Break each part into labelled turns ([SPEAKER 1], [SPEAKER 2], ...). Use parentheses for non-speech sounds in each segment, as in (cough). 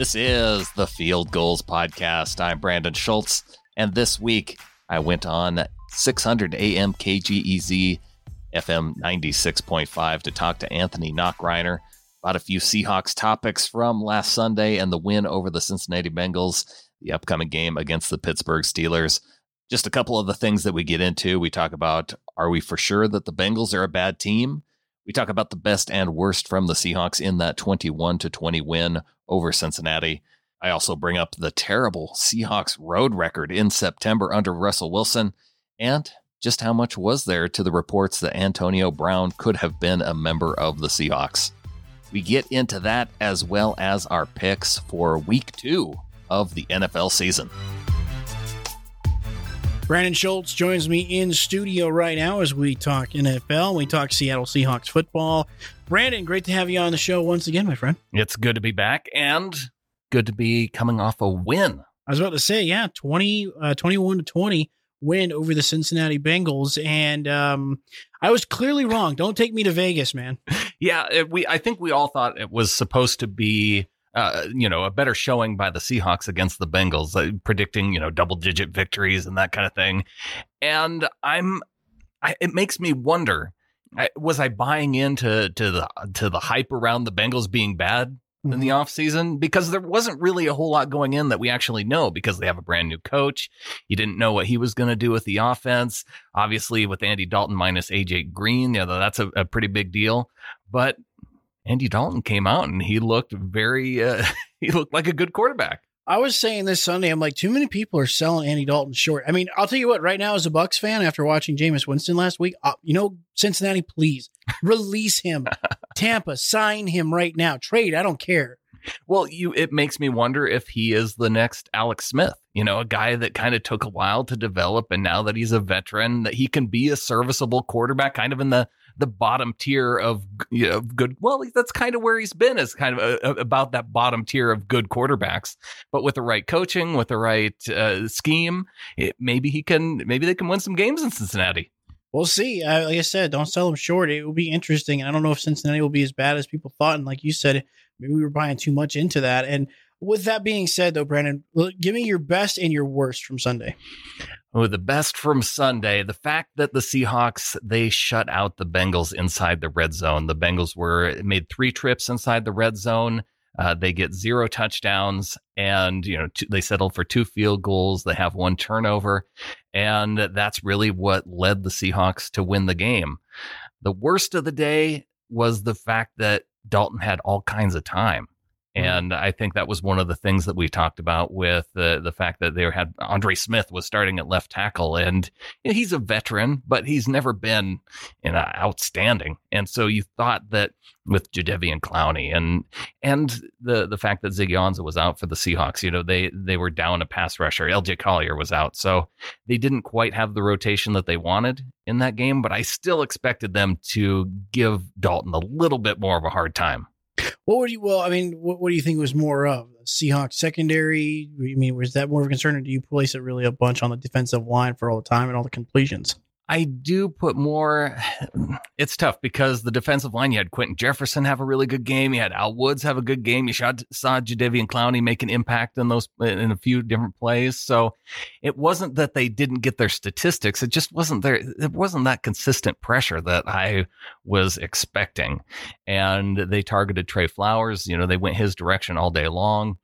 [SPEAKER 1] This is the Field Goals Podcast. I'm Brandon Schultz, and this week I went on 600 AM KGEZ FM 96.5 to talk to Anthony Knockreiner about a few Seahawks topics from last Sunday and the win over the Cincinnati Bengals, the upcoming game against the Pittsburgh Steelers. Just a couple of the things that we get into. We talk about are we for sure that the Bengals are a bad team? We talk about the best and worst from the Seahawks in that 21 to 20 win over Cincinnati. I also bring up the terrible Seahawks road record in September under Russell Wilson and just how much was there to the reports that Antonio Brown could have been a member of the Seahawks. We get into that as well as our picks for week two of the NFL season.
[SPEAKER 2] Brandon Schultz joins me in studio right now as we talk NFL. We talk Seattle Seahawks football. Brandon, great to have you on the show once again, my friend.
[SPEAKER 1] It's good to be back and good to be coming off a win.
[SPEAKER 2] I was about to say, yeah, 20, uh, 21 to 20 win over the Cincinnati Bengals. And um, I was clearly wrong. Don't take me to Vegas, man. (laughs)
[SPEAKER 1] yeah, it, we. I think we all thought it was supposed to be uh, you know, a better showing by the Seahawks against the Bengals, uh, predicting, you know, double digit victories and that kind of thing. And I'm, I, it makes me wonder, I, was I buying into to the to the hype around the Bengals being bad mm-hmm. in the mm-hmm. offseason? Because there wasn't really a whole lot going in that we actually know because they have a brand new coach. You didn't know what he was going to do with the offense. Obviously, with Andy Dalton minus AJ Green, you know, that's a, a pretty big deal. But Andy Dalton came out and he looked very, uh, (laughs) he looked like a good quarterback.
[SPEAKER 2] I was saying this Sunday, I'm like, too many people are selling Andy Dalton short. I mean, I'll tell you what, right now, as a Bucks fan, after watching Jameis Winston last week, uh, you know, Cincinnati, please (laughs) release him. Tampa, sign him right now. Trade, I don't care.
[SPEAKER 1] Well, you it makes me wonder if he is the next Alex Smith, you know, a guy that kind of took a while to develop and now that he's a veteran that he can be a serviceable quarterback kind of in the the bottom tier of you know, good. Well, that's kind of where he's been is kind of a, a, about that bottom tier of good quarterbacks. But with the right coaching, with the right uh, scheme, it, maybe he can. Maybe they can win some games in Cincinnati.
[SPEAKER 2] We'll see. Uh, like I said, don't sell them short. It will be interesting. I don't know if Cincinnati will be as bad as people thought. And like you said, maybe we were buying too much into that. And with that being said, though, Brandon, give me your best and your worst from Sunday.
[SPEAKER 1] Oh, the best from Sunday. The fact that the Seahawks, they shut out the Bengals inside the red zone. The Bengals were made three trips inside the red zone. Uh, they get zero touchdowns and, you know, they settled for two field goals. They have one turnover. And that's really what led the Seahawks to win the game. The worst of the day was the fact that Dalton had all kinds of time. Mm-hmm. And I think that was one of the things that we talked about with the the fact that they had Andre Smith was starting at left tackle, and you know, he's a veteran, but he's never been you know, outstanding. And so you thought that with Jadeveon Clowney and and the the fact that Ziggy Ansah was out for the Seahawks, you know, they they were down a pass rusher. LJ Collier was out, so they didn't quite have the rotation that they wanted in that game. But I still expected them to give Dalton a little bit more of a hard time.
[SPEAKER 2] What would you? Well, I mean, what, what do you think was more of Seahawks secondary? I mean, was that more of a concern, or do you place it really a bunch on the defensive line for all the time and all the completions?
[SPEAKER 1] I do put more. (sighs) It's tough because the defensive line, you had Quinton Jefferson have a really good game. You had Al Woods have a good game. You saw, saw Jadeveon Clowney make an impact in those in a few different plays. So it wasn't that they didn't get their statistics. It just wasn't there. It wasn't that consistent pressure that I was expecting. And they targeted Tre Flowers. You know, they went his direction all day long.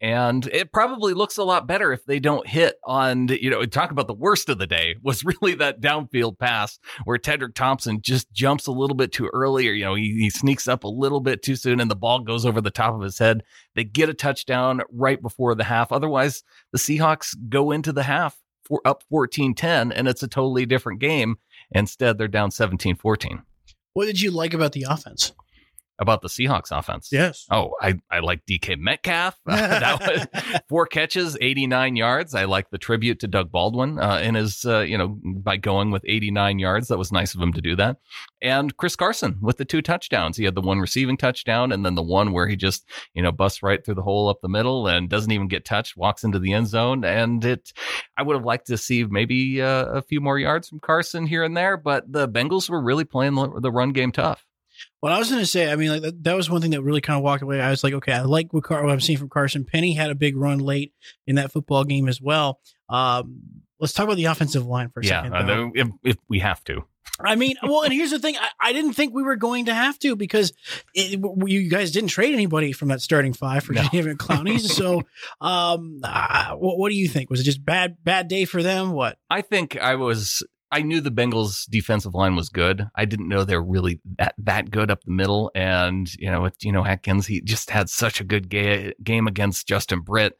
[SPEAKER 1] And it probably looks a lot better if they don't hit on, you know, talk about the worst of the day (laughs) was really that downfield pass where Tedric Thompson just jumps a little bit too early or, you know, he, he sneaks up a little bit too soon and the ball goes over the top of his head. They get a touchdown right before the half. Otherwise, the Seahawks go into the half for up 14 10 and it's a totally different game. Instead, they're down 17 14.
[SPEAKER 2] What did you like about the offense?
[SPEAKER 1] About the Seahawks offense.
[SPEAKER 2] Yes.
[SPEAKER 1] Oh, I, I like DK Metcalf. Uh, (laughs) (laughs) that was four catches, 89 yards. I like the tribute to Doug Baldwin uh, in his, uh, you know, by going with 89 yards. That was nice of him to do that. And Chris Carson with the two touchdowns. He had the one receiving touchdown and then the one where he just, you know, busts right through the hole up the middle and doesn't even get touched, walks into the end zone. And it, I would have liked to see maybe uh, a few more yards from Carson here and there, but the Bengals were really playing the run game tough.
[SPEAKER 2] Well, I was going to say, I mean, like that, that was one thing that really kind of walked away. I was like, okay, I like what, Car- what I'm seeing from Carson. Penny had a big run late in that football game as well. Um, let's talk about the offensive line for a
[SPEAKER 1] yeah,
[SPEAKER 2] second.
[SPEAKER 1] I
[SPEAKER 2] though.
[SPEAKER 1] if, if we have to.
[SPEAKER 2] I mean, well, and here's the thing: I, I didn't think we were going to have to because it, you guys didn't trade anybody from that starting five for
[SPEAKER 1] No. (laughs)
[SPEAKER 2] Clowney. so, um, uh, what, what do you think? Was it just bad bad day for them? What?
[SPEAKER 1] I think I was. I knew the Bengals' defensive line was good. I didn't know they're really that that good up the middle. And you know, with Geno Atkins, he just had such a good ga- game against Justin Britt.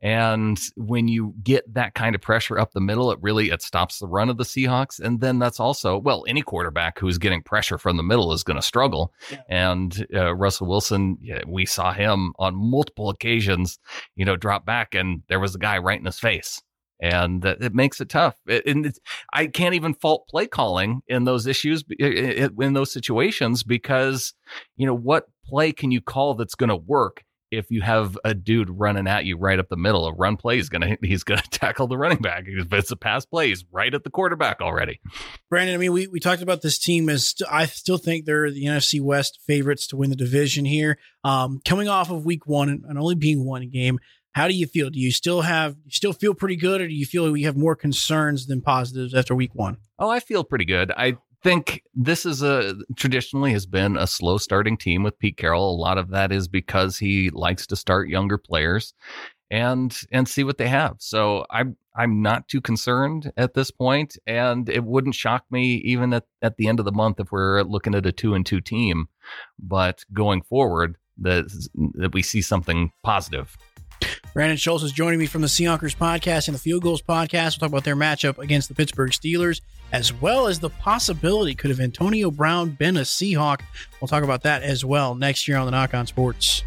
[SPEAKER 1] And when you get that kind of pressure up the middle, it really it stops the run of the Seahawks. And then that's also well, any quarterback who's getting pressure from the middle is going to struggle.
[SPEAKER 2] Yeah.
[SPEAKER 1] And uh, Russell Wilson, yeah, we saw him on multiple occasions, you know, drop back, and there was a guy right in his face and it makes it tough. It, and I can't even fault play calling in those issues in those situations because you know what play can you call that's going to work if you have a dude running at you right up the middle. A run play is gonna (laughs) he's gonna (laughs) tackle the running back. If it's a pass play, he's right at the quarterback already.
[SPEAKER 2] Brandon, I mean, we, we talked about this team as I still think they're the NFC West favorites to win the division here. Um, coming off of week one and only being one game, how do you feel? Do you still have, you still feel pretty good or do you feel we have more concerns than positives after week one?
[SPEAKER 1] Oh, I feel pretty good. I think this is a traditionally has been a slow starting team with Pete Carroll. A lot of that is because he likes to start younger players and and see what they have. So I'm I'm not too concerned at this point, and it wouldn't shock me even at, at the end of the month if we're looking at a two and two team. But going forward, that that we see something positive.
[SPEAKER 2] Brandon Schultz is joining me from the Seahawkers podcast and the Field Goals podcast. We'll talk about their matchup against the Pittsburgh Steelers, as well as the possibility could have Antonio Brown been a Seahawk. We'll talk about that as well next year on the Knock on Sports.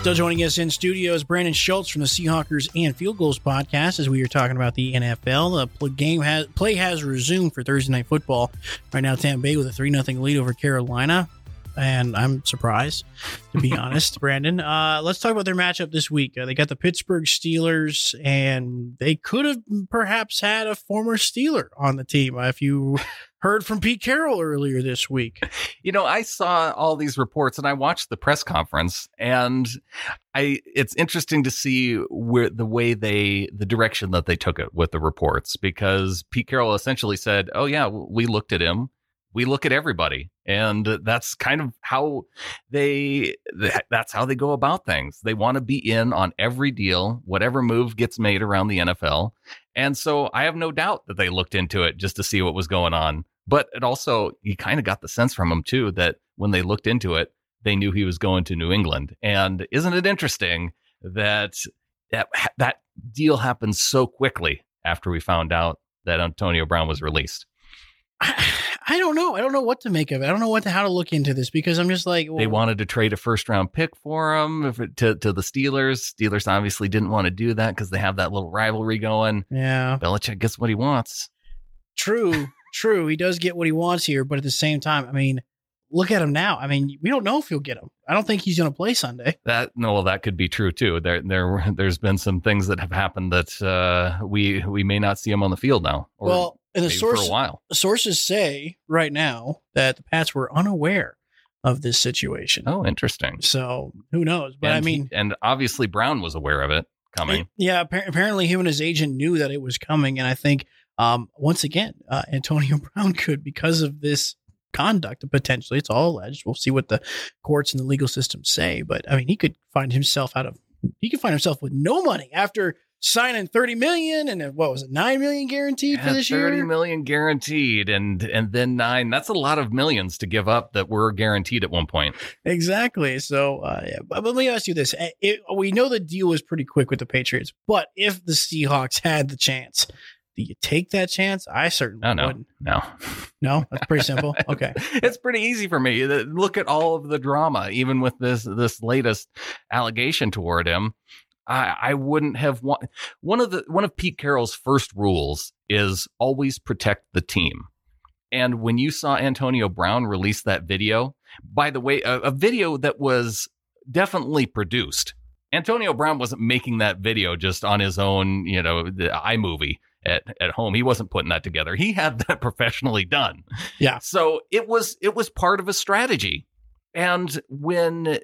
[SPEAKER 2] Still joining us in studio is Brandon Schultz from the Seahawkers and Field Goals podcast as we are talking about the NFL. The game has play has resumed for Thursday night football. Right now, Tampa Bay with a three 0 lead over Carolina, and I'm surprised to be (laughs) honest, Brandon. Uh, let's talk about their matchup this week. Uh, they got the Pittsburgh Steelers, and they could have perhaps had a former Steeler on the team uh, if you (laughs) heard from Pete Carroll earlier this week.
[SPEAKER 1] You know, I saw all these reports and I watched the press conference and I it's interesting to see where the way they the direction that they took it with the reports because Pete Carroll essentially said, "Oh yeah, we looked at him. We look at everybody." And that's kind of how they that's how they go about things. They want to be in on every deal, whatever move gets made around the NFL. And so I have no doubt that they looked into it just to see what was going on. But it also, you kind of got the sense from him too that when they looked into it, they knew he was going to New England. And isn't it interesting that that, that deal happened so quickly after we found out that Antonio Brown was released?
[SPEAKER 2] I, (sighs) I don't know. I don't know what to make of it. I don't know what to, how to look into this because I'm just like
[SPEAKER 1] they wanted to trade a first round pick for him if it, to to the Steelers. Steelers obviously didn't want to do that because they have that little rivalry going.
[SPEAKER 2] Yeah,
[SPEAKER 1] Belichick gets what he wants.
[SPEAKER 2] True, (laughs) true. He does get what he wants here, but at the same time, I mean, look at him now. I mean, we don't know if he'll get him. I don't think he's going to play Sunday.
[SPEAKER 1] That no, well, that could be true too. There, there, (laughs) there's been some things that have happened that uh, we we may not see him on the field now.
[SPEAKER 2] Or well, and the source,
[SPEAKER 1] for a while.
[SPEAKER 2] sources say right now that the Pats were unaware of this situation.
[SPEAKER 1] Oh, interesting.
[SPEAKER 2] So who knows? But
[SPEAKER 1] and
[SPEAKER 2] I mean,
[SPEAKER 1] he, and obviously Brown was aware of it coming.
[SPEAKER 2] Yeah, apparently him and his agent knew that it was coming, and I think um, once again, uh, Antonio (laughs) Brown could because of this conduct potentially it's all alleged we'll see what the courts and the legal system say but i mean he could find himself out of he could find himself with no money after signing 30 million and what was it 9 million guaranteed
[SPEAKER 1] yeah,
[SPEAKER 2] for this
[SPEAKER 1] 30
[SPEAKER 2] year
[SPEAKER 1] 30 million guaranteed and and then 9 that's a lot of millions to give up that were guaranteed at one point
[SPEAKER 2] exactly so uh, yeah. but, let me ask you this it, we know the deal was pretty quick with the patriots but if the seahawks had the chance do you take that chance? I certainly
[SPEAKER 1] oh, no,
[SPEAKER 2] wouldn't.
[SPEAKER 1] No,
[SPEAKER 2] no, that's pretty simple. (laughs) Okay,
[SPEAKER 1] it's pretty easy for me. Look at all of the drama, even with this this latest allegation toward him. I, I wouldn't have one. One of the one of Pete Carroll's first rules is always protect the team. And when you saw Antonio Brown release that video, by the way, a, a video that was definitely produced. Antonio Brown wasn't making that video just on his own, you know, the iMovie at, at home. He wasn't putting that together. He had that (laughs) professionally done.
[SPEAKER 2] Yeah.
[SPEAKER 1] So it was it was part of a strategy. And when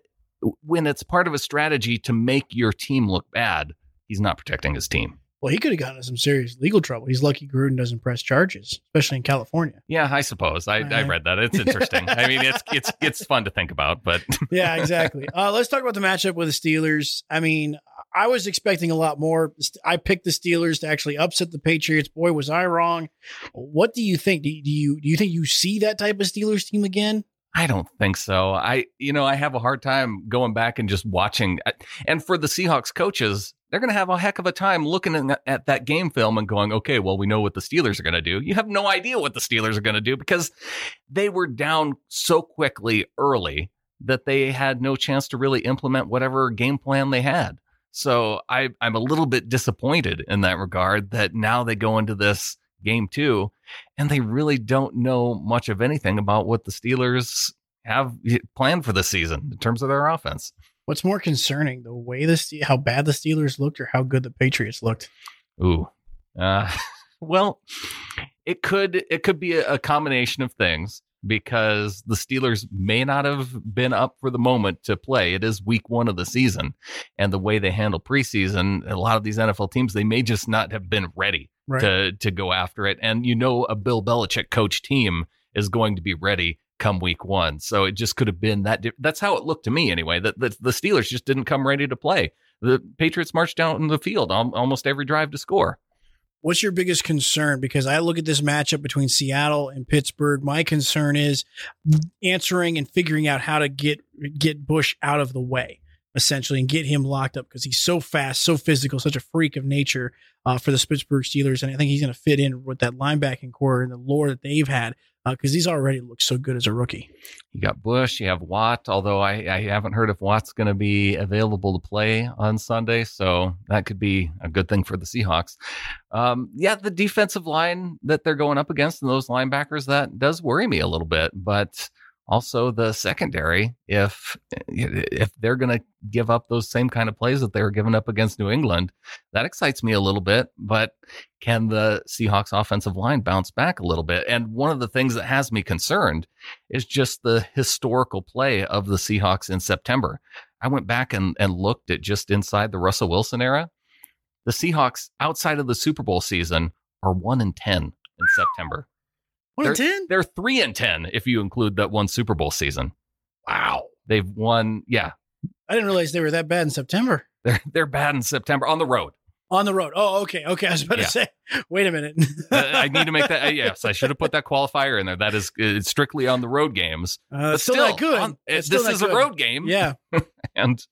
[SPEAKER 1] when it's part of a strategy to make your team look bad, he's not protecting his team.
[SPEAKER 2] Well, he could have gotten some serious legal trouble. He's lucky Gruden doesn't press charges, especially in California.
[SPEAKER 1] Yeah, I suppose. I, I read that. It's (laughs) interesting. I mean, it's it's it's fun to think about, but (laughs)
[SPEAKER 2] yeah, exactly. Uh, let's talk about the matchup with the Steelers. I mean, I was expecting a lot more. I picked the Steelers to actually upset the Patriots. Boy, was I wrong. What do you think? Do you do you think you see that type of Steelers team again?
[SPEAKER 1] I don't think so. I, you know, I have a hard time going back and just watching. Uh, and for the Seahawks coaches, they're going to have a heck of a time looking at that game film and going, okay, well, we know what the Steelers are going to do. You have no idea what the Steelers are going to do because they were down so quickly early that they had no chance to really implement whatever game plan they had. So I, I'm a little bit disappointed in that regard that now they go into this game two, and they really don't know much of anything about what the Steelers have planned for the season in terms of their offense.
[SPEAKER 2] What's more concerning, the way the how bad the Steelers looked, or how good the Patriots looked?
[SPEAKER 1] Ooh, uh, (laughs) well, it could it could be a, a combination of things because the Steelers may not have been up for the moment to play. It is week one of the season, and the way they handle preseason, a lot of these NFL teams they may just not have been ready right. to to go after it. And you know, a Bill Belichick coach team is going to be ready come week one. So it just could have been that. Di- that's how it looked to me anyway. That the, the Steelers just didn't come ready to play. The Patriots marched down in the field almost every drive to score.
[SPEAKER 2] What's your biggest concern? Because I look at this matchup between Seattle and Pittsburgh. My concern is answering and figuring out how to get get Bush out of the way essentially and get him locked up because he's so fast, so physical, such a freak of nature uh, for the Pittsburgh Steelers. And I think he's going to fit in with that linebacking corps and the lore that they've had because uh, he's already looked so good as a rookie.
[SPEAKER 1] You got Bush, you have Watt, although I, I haven't heard if Watt's going to be available to play on Sunday. So that could be a good thing for the Seahawks. Um, yeah, the defensive line that they're going up against and those linebackers, that does worry me a little bit. But also the secondary if eh, if they're going to give up those same kind of plays that they were giving up against New England that excites me a little bit but can the Seahawks offensive line bounce back a little bit? And one of the things that has me concerned is just the historical play of the Seahawks in September. I went back and and looked at just inside the Russell Wilson era. The Seahawks outside of the Super Bowl season are 1 in 10 in September
[SPEAKER 2] one and ten?
[SPEAKER 1] They're three and ten if you include that one Super Bowl season. Wow. They've won. Yeah.
[SPEAKER 2] I didn't realize they were that bad in September. (laughs)
[SPEAKER 1] They're they're bad in September on the road.
[SPEAKER 2] On the road. Oh, okay. Okay. I was about yeah. to say, (laughs) wait a minute.
[SPEAKER 1] uh, I need to make that. Uh, yes, I should have put that qualifier in there. That is it's strictly on the road games.
[SPEAKER 2] Uh, but still, still not good. On,
[SPEAKER 1] this is good. a road game.
[SPEAKER 2] Yeah. (laughs)
[SPEAKER 1] and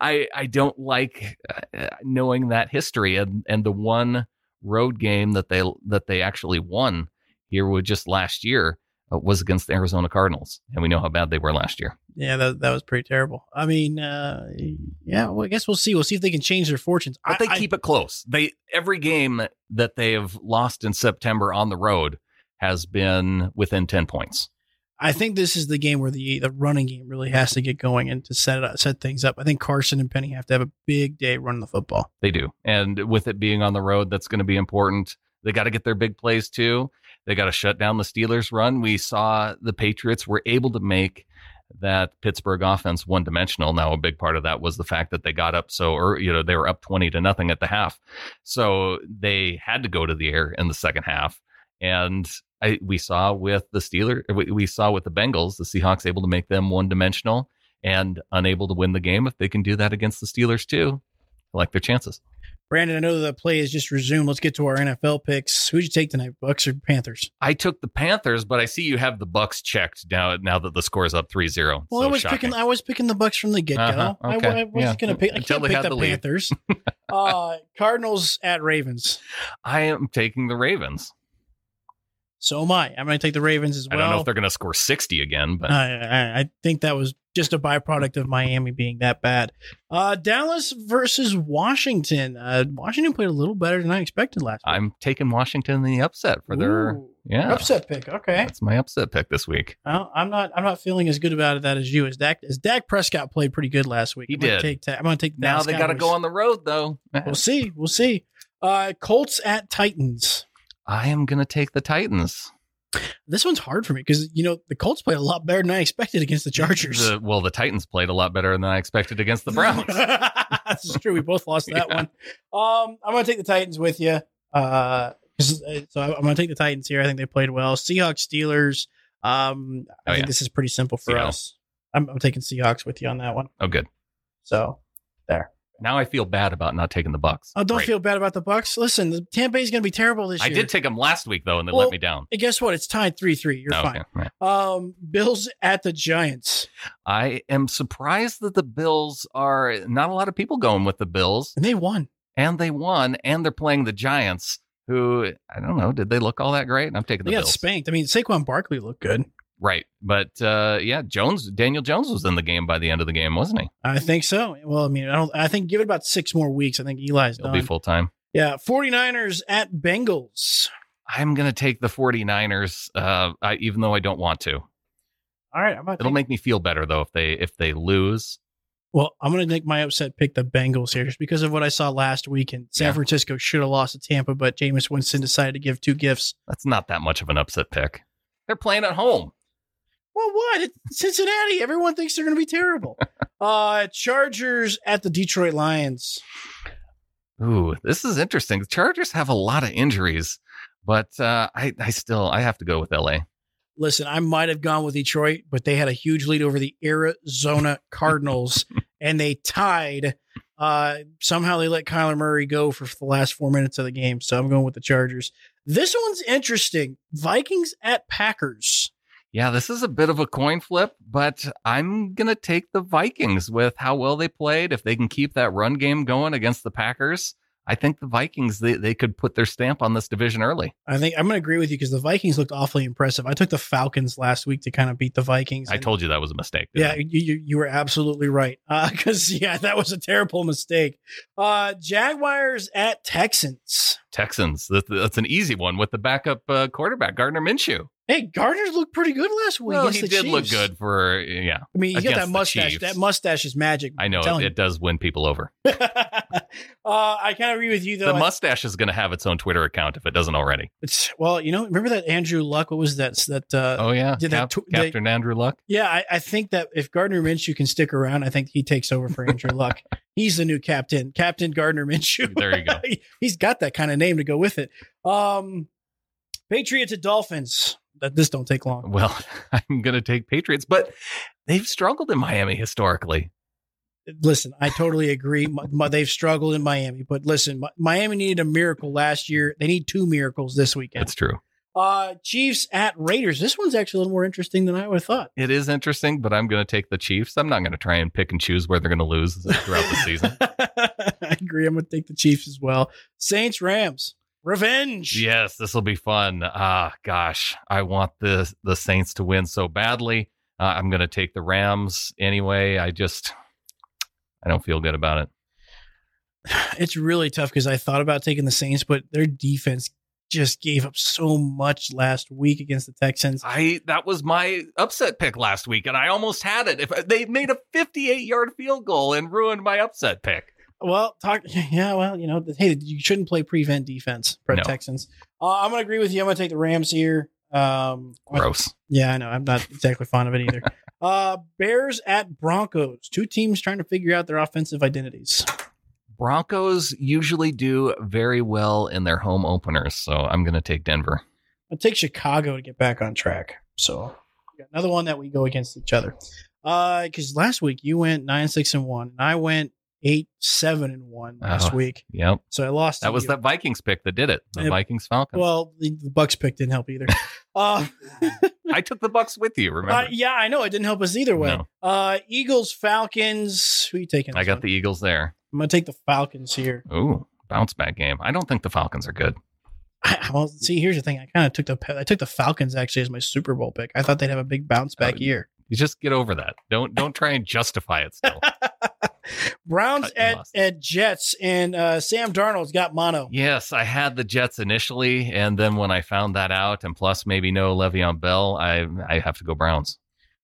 [SPEAKER 1] I I don't like uh, knowing that history and and the one road game that they that they actually won here with just last year uh, was against the Arizona Cardinals, and we know how bad they were last year.
[SPEAKER 2] Yeah, that, that was pretty terrible. I mean, uh, yeah, well, I guess we'll see. We'll see if they can change their fortunes.
[SPEAKER 1] But I, they keep I, it close. They every game that they have lost in September on the road has been within ten points.
[SPEAKER 2] I think this is the game where the the running game really has to get going and to set it up, set things up. I think Carson and Penny have to have a big day running the football.
[SPEAKER 1] They do, and with it being on the road, that's going to be important. They got to get their big plays too. They got to shut down the Steelers' run. We saw the Patriots were able to make that Pittsburgh offense one dimensional. Now, a big part of that was the fact that they got up so, or you know, they were up twenty to nothing at the half, so they had to go to the air in the second half. And I, we saw with the Steelers, we, we saw with the Bengals, the Seahawks able to make them one dimensional and unable to win the game. If they can do that against the Steelers too, I like their chances.
[SPEAKER 2] Brandon, I know the play has just resumed. Let's get to our NFL picks. Who'd you take tonight, Bucks or Panthers?
[SPEAKER 1] I took the Panthers, but I see you have the Bucks checked now. Now that the score is up 3-0.
[SPEAKER 2] Well, so I was shocking. picking. I was picking the Bucks from the get go. Uh-huh, okay. I, I was yeah. going to pick. I Until can't pick the, the Panthers. (laughs) uh, Cardinals at Ravens.
[SPEAKER 1] I am taking the Ravens.
[SPEAKER 2] So am I. I'm going to take the Ravens as well.
[SPEAKER 1] I don't know if they're going to score 60 again, but
[SPEAKER 2] I, I, I, think that was just a byproduct of Miami being that bad. Uh, Dallas versus Washington. Uh, Washington played a little better than I expected last week.
[SPEAKER 1] I'm taking Washington in the upset for Ooh, their yeah
[SPEAKER 2] upset pick. Okay,
[SPEAKER 1] that's my upset pick this week.
[SPEAKER 2] Well, I'm not. I'm not feeling as good about that as you. As Dak, as Dak Prescott played pretty good last week.
[SPEAKER 1] He
[SPEAKER 2] I'm
[SPEAKER 1] did.
[SPEAKER 2] Take, I'm going to take.
[SPEAKER 1] now they got to go on the road though.
[SPEAKER 2] we'll see. We'll see. Uh, Colts at Titans.
[SPEAKER 1] I am going to take the Titans.
[SPEAKER 2] This one's hard for me because you know the Colts played a lot better than I expected against the Chargers.
[SPEAKER 1] The, well, the Titans played a lot better than I expected against the Browns. (laughs)
[SPEAKER 2] this is true. We both lost (laughs) that
[SPEAKER 1] Yeah.
[SPEAKER 2] one. Um, I'm going to take the Titans with you. Uh, uh, so I'm going to take the Titans here. I think they played well. Seahawks, Steelers. Um, I
[SPEAKER 1] Oh,
[SPEAKER 2] think
[SPEAKER 1] yeah.
[SPEAKER 2] this is pretty simple for
[SPEAKER 1] Seattle.
[SPEAKER 2] us. I'm, I'm taking Seahawks with you on that one.
[SPEAKER 1] oh, good.
[SPEAKER 2] So.
[SPEAKER 1] Now I feel bad about not taking the Bucks.
[SPEAKER 2] Oh, don't
[SPEAKER 1] Great.
[SPEAKER 2] feel bad about the Bucks. Listen, the Tampa Bay is going to be terrible this
[SPEAKER 1] I
[SPEAKER 2] year.
[SPEAKER 1] I did take them last week though, and they
[SPEAKER 2] Well,
[SPEAKER 1] let me down.
[SPEAKER 2] And guess what? It's tied three three. You're
[SPEAKER 1] Oh,
[SPEAKER 2] fine.
[SPEAKER 1] okay. Right.
[SPEAKER 2] Um, Bills at the Giants,
[SPEAKER 1] I am surprised that the Bills are not a lot of people going with the Bills,
[SPEAKER 2] and they won.
[SPEAKER 1] and they won, and they're playing the Giants, who I don't know, did they look all that great? I'm taking the
[SPEAKER 2] They got
[SPEAKER 1] Bills.
[SPEAKER 2] spanked. I mean, Saquon Barkley looked good.
[SPEAKER 1] Right. But uh, yeah, Jones, Daniel Jones was in the game by the end of the game, wasn't he?
[SPEAKER 2] I think so. Well, I mean, I don't. I think give it about six more weeks. I think Eli's
[SPEAKER 1] He'll
[SPEAKER 2] done.
[SPEAKER 1] be full time.
[SPEAKER 2] yeah, 49ers at Bengals.
[SPEAKER 1] I'm going to take the 49ers, uh, I, even though I don't want to.
[SPEAKER 2] All right, I'm about
[SPEAKER 1] It'll make me feel better though if they if they lose.
[SPEAKER 2] Well, I'm going to make my upset pick the Bengals here just because of what I saw last week. And San
[SPEAKER 1] Yeah.
[SPEAKER 2] Francisco should have lost to Tampa, but Jameis Winston decided to give two gifts.
[SPEAKER 1] That's not that much of an upset pick. They're playing at home.
[SPEAKER 2] Well, what? It's Cincinnati. Everyone thinks they're going to be terrible. (laughs) uh, Chargers at the Detroit Lions.
[SPEAKER 1] Ooh, this is interesting. The Chargers have a lot of injuries, but uh, I I still I have to go with LA.
[SPEAKER 2] Listen, I might have gone with Detroit, but they had a huge lead over the Arizona (laughs) Cardinals, and they tied. Uh, somehow they let Kyler Murray go for the last four minutes of the game, so I'm going with the Chargers. This one's interesting. Vikings at Packers.
[SPEAKER 1] Yeah, this is a bit of a coin flip, but I'm going to take the Vikings with how well they played. If they can keep that run game going against the Packers, I think the Vikings they, they could put their stamp on this division early.
[SPEAKER 2] I think I'm going to agree with you because the Vikings looked awfully impressive. I took the Falcons last week to kind of beat the Vikings.
[SPEAKER 1] I told you that was a mistake.
[SPEAKER 2] Yeah, you, you, you were absolutely right. (laughs) Because, yeah, that was a terrible mistake. Uh, Jaguars at Texans.
[SPEAKER 1] Texans. That, that's an easy one with the backup uh, quarterback Gardner Minshew.
[SPEAKER 2] Hey, Gardner looked pretty good last week.
[SPEAKER 1] Well, he did look good for yeah.
[SPEAKER 2] I mean, he's got that mustache. That mustache is magic.
[SPEAKER 1] I know it, it does win people over. (laughs)
[SPEAKER 2] uh, I kind of agree with you, though.
[SPEAKER 1] the mustache is going to have its own Twitter account if it doesn't already.
[SPEAKER 2] it's, well, you know, remember that Andrew Luck? What was that? That uh,
[SPEAKER 1] Oh yeah,
[SPEAKER 2] did that
[SPEAKER 1] Cap-
[SPEAKER 2] tw- they-
[SPEAKER 1] Captain Andrew Luck.
[SPEAKER 2] Yeah, I, I think that if Gardner Minshew can stick around, I think he takes over for Andrew Luck. (laughs) He's the new captain, Captain Gardner Minshew.
[SPEAKER 1] There you go. (laughs)
[SPEAKER 2] He- He's got that kind of name to go with it. Um, Patriots at Dolphins. That this don't take long.
[SPEAKER 1] Well, (laughs) I'm going to take Patriots, but they've struggled in Miami historically.
[SPEAKER 2] Listen, I totally agree. Mi- mi- they've struggled in Miami, but listen, Mi- Miami needed a miracle last year. They need two miracles this weekend.
[SPEAKER 1] That's true.
[SPEAKER 2] Uh, Chiefs at Raiders. This one's actually a little more interesting than I would have thought.
[SPEAKER 1] It is interesting, but I'm going to take the Chiefs. I'm not going to try and pick and choose where they're going to lose throughout the season. (laughs)
[SPEAKER 2] I agree. I'm going to take the Chiefs as well. Saints Rams. Revenge.
[SPEAKER 1] Yes, this will be fun. Ah, gosh, I want the the Saints to win so badly. Uh, I'm going to take the Rams anyway. I just I don't feel good about it. (sighs)
[SPEAKER 2] It's really tough because I thought about taking the Saints, but their defense just gave up so much last week against the Texans.
[SPEAKER 1] I that was my upset pick last week, and I almost had it. If they made a 58 yard field goal and ruined my upset pick.
[SPEAKER 2] Well, talk. (laughs) Yeah, well, you know, hey, you shouldn't play prevent defense for
[SPEAKER 1] No.
[SPEAKER 2] Texans. Uh, I'm going to agree with you. I'm going to take the Rams here. Um,
[SPEAKER 1] Gross.
[SPEAKER 2] Yeah, I know. I'm not exactly fond of it either. (laughs) uh, Bears at Broncos. Two teams trying to figure out their offensive identities.
[SPEAKER 1] Broncos usually do very well in their home openers, so I'm going to take Denver.
[SPEAKER 2] I'll take Chicago to get back on track. So another one that we go against each other. Uh, because last week you went nine six and one, and I went eight seven and one last
[SPEAKER 1] Oh.
[SPEAKER 2] week.
[SPEAKER 1] Yep,
[SPEAKER 2] So I lost.
[SPEAKER 1] that was that Vikings pick that did it. The. Vikings Falcons.
[SPEAKER 2] Well, the, the Bucks pick didn't help either. (laughs) uh, (laughs)
[SPEAKER 1] I took the Bucks with you. Remember?
[SPEAKER 2] uh, yeah, I know it didn't help us either way.
[SPEAKER 1] No.
[SPEAKER 2] Uh, Eagles Falcons. Who you taking?
[SPEAKER 1] I got
[SPEAKER 2] one?
[SPEAKER 1] the Eagles there.
[SPEAKER 2] I'm gonna take the Falcons here.
[SPEAKER 1] Ooh, bounce back game. I don't think the Falcons are good.
[SPEAKER 2] I, well, see, here's the thing. I kind of took the I took the Falcons actually as my Super Bowl pick. I thought they'd have a big bounce back
[SPEAKER 1] Oh,
[SPEAKER 2] year.
[SPEAKER 1] You just get over that. Don't don't try and justify it still. (laughs)
[SPEAKER 2] Browns at, at Jets and uh, Sam Darnold's got mono.
[SPEAKER 1] yes, I had the Jets initially, and then when I found that out, and plus maybe no Le'Veon Bell, I I have to go Browns.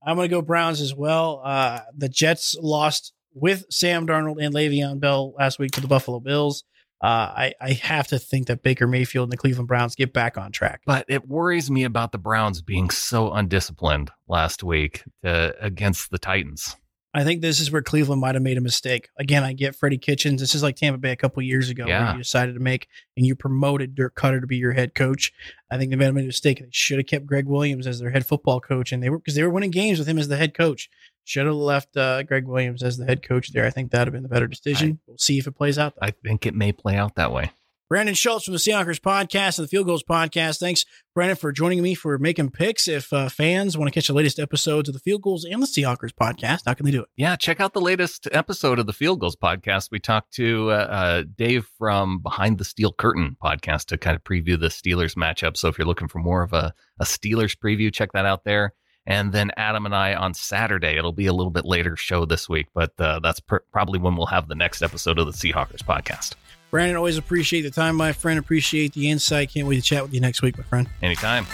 [SPEAKER 2] I'm going to go Browns as well. Uh, the Jets lost with Sam Darnold and Le'Veon Bell last week to the Buffalo Bills. Uh, I, I have to think that Baker Mayfield and the Cleveland Browns get back on track.
[SPEAKER 1] But it worries me about the Browns being so undisciplined last week to, against the Titans.
[SPEAKER 2] I think this is where Cleveland might have made a mistake. Again, I get Freddie Kitchens. This is like Tampa Bay a couple years ago
[SPEAKER 1] Yeah.
[SPEAKER 2] where you decided to make and you promoted Dirk Koetter to be your head coach. I think they made a mistake. They should have kept Gregg Williams as their head football coach, and they were because they were winning games with him as the head coach. Should have left uh, Gregg Williams as the head coach there. I think that'd have been the better decision. we'll see if it plays out.
[SPEAKER 1] I think it may play out that way.
[SPEAKER 2] Brandon Schultz from the Seahawkers podcast and the Field Goals podcast. Thanks, Brandon, for joining me for making picks. If uh, fans want to catch the latest episodes of the Field Goals and the Seahawkers podcast, how can they do it?
[SPEAKER 1] Yeah, check out the latest episode of the Field Goals podcast. We talked to uh, uh, Dave from Behind the Steel Curtain podcast to kind of preview the Steelers matchup. So if you're looking for more of a, a Steelers preview, check that out there. And then Adam and I on Saturday. It'll be a little bit later show this week, but uh, that's pr- probably when we'll have the next episode of the Seahawkers podcast.
[SPEAKER 2] Brandon, always appreciate the time, my friend. Appreciate the insight. Can't wait to chat with you next week, my friend.
[SPEAKER 1] Anytime.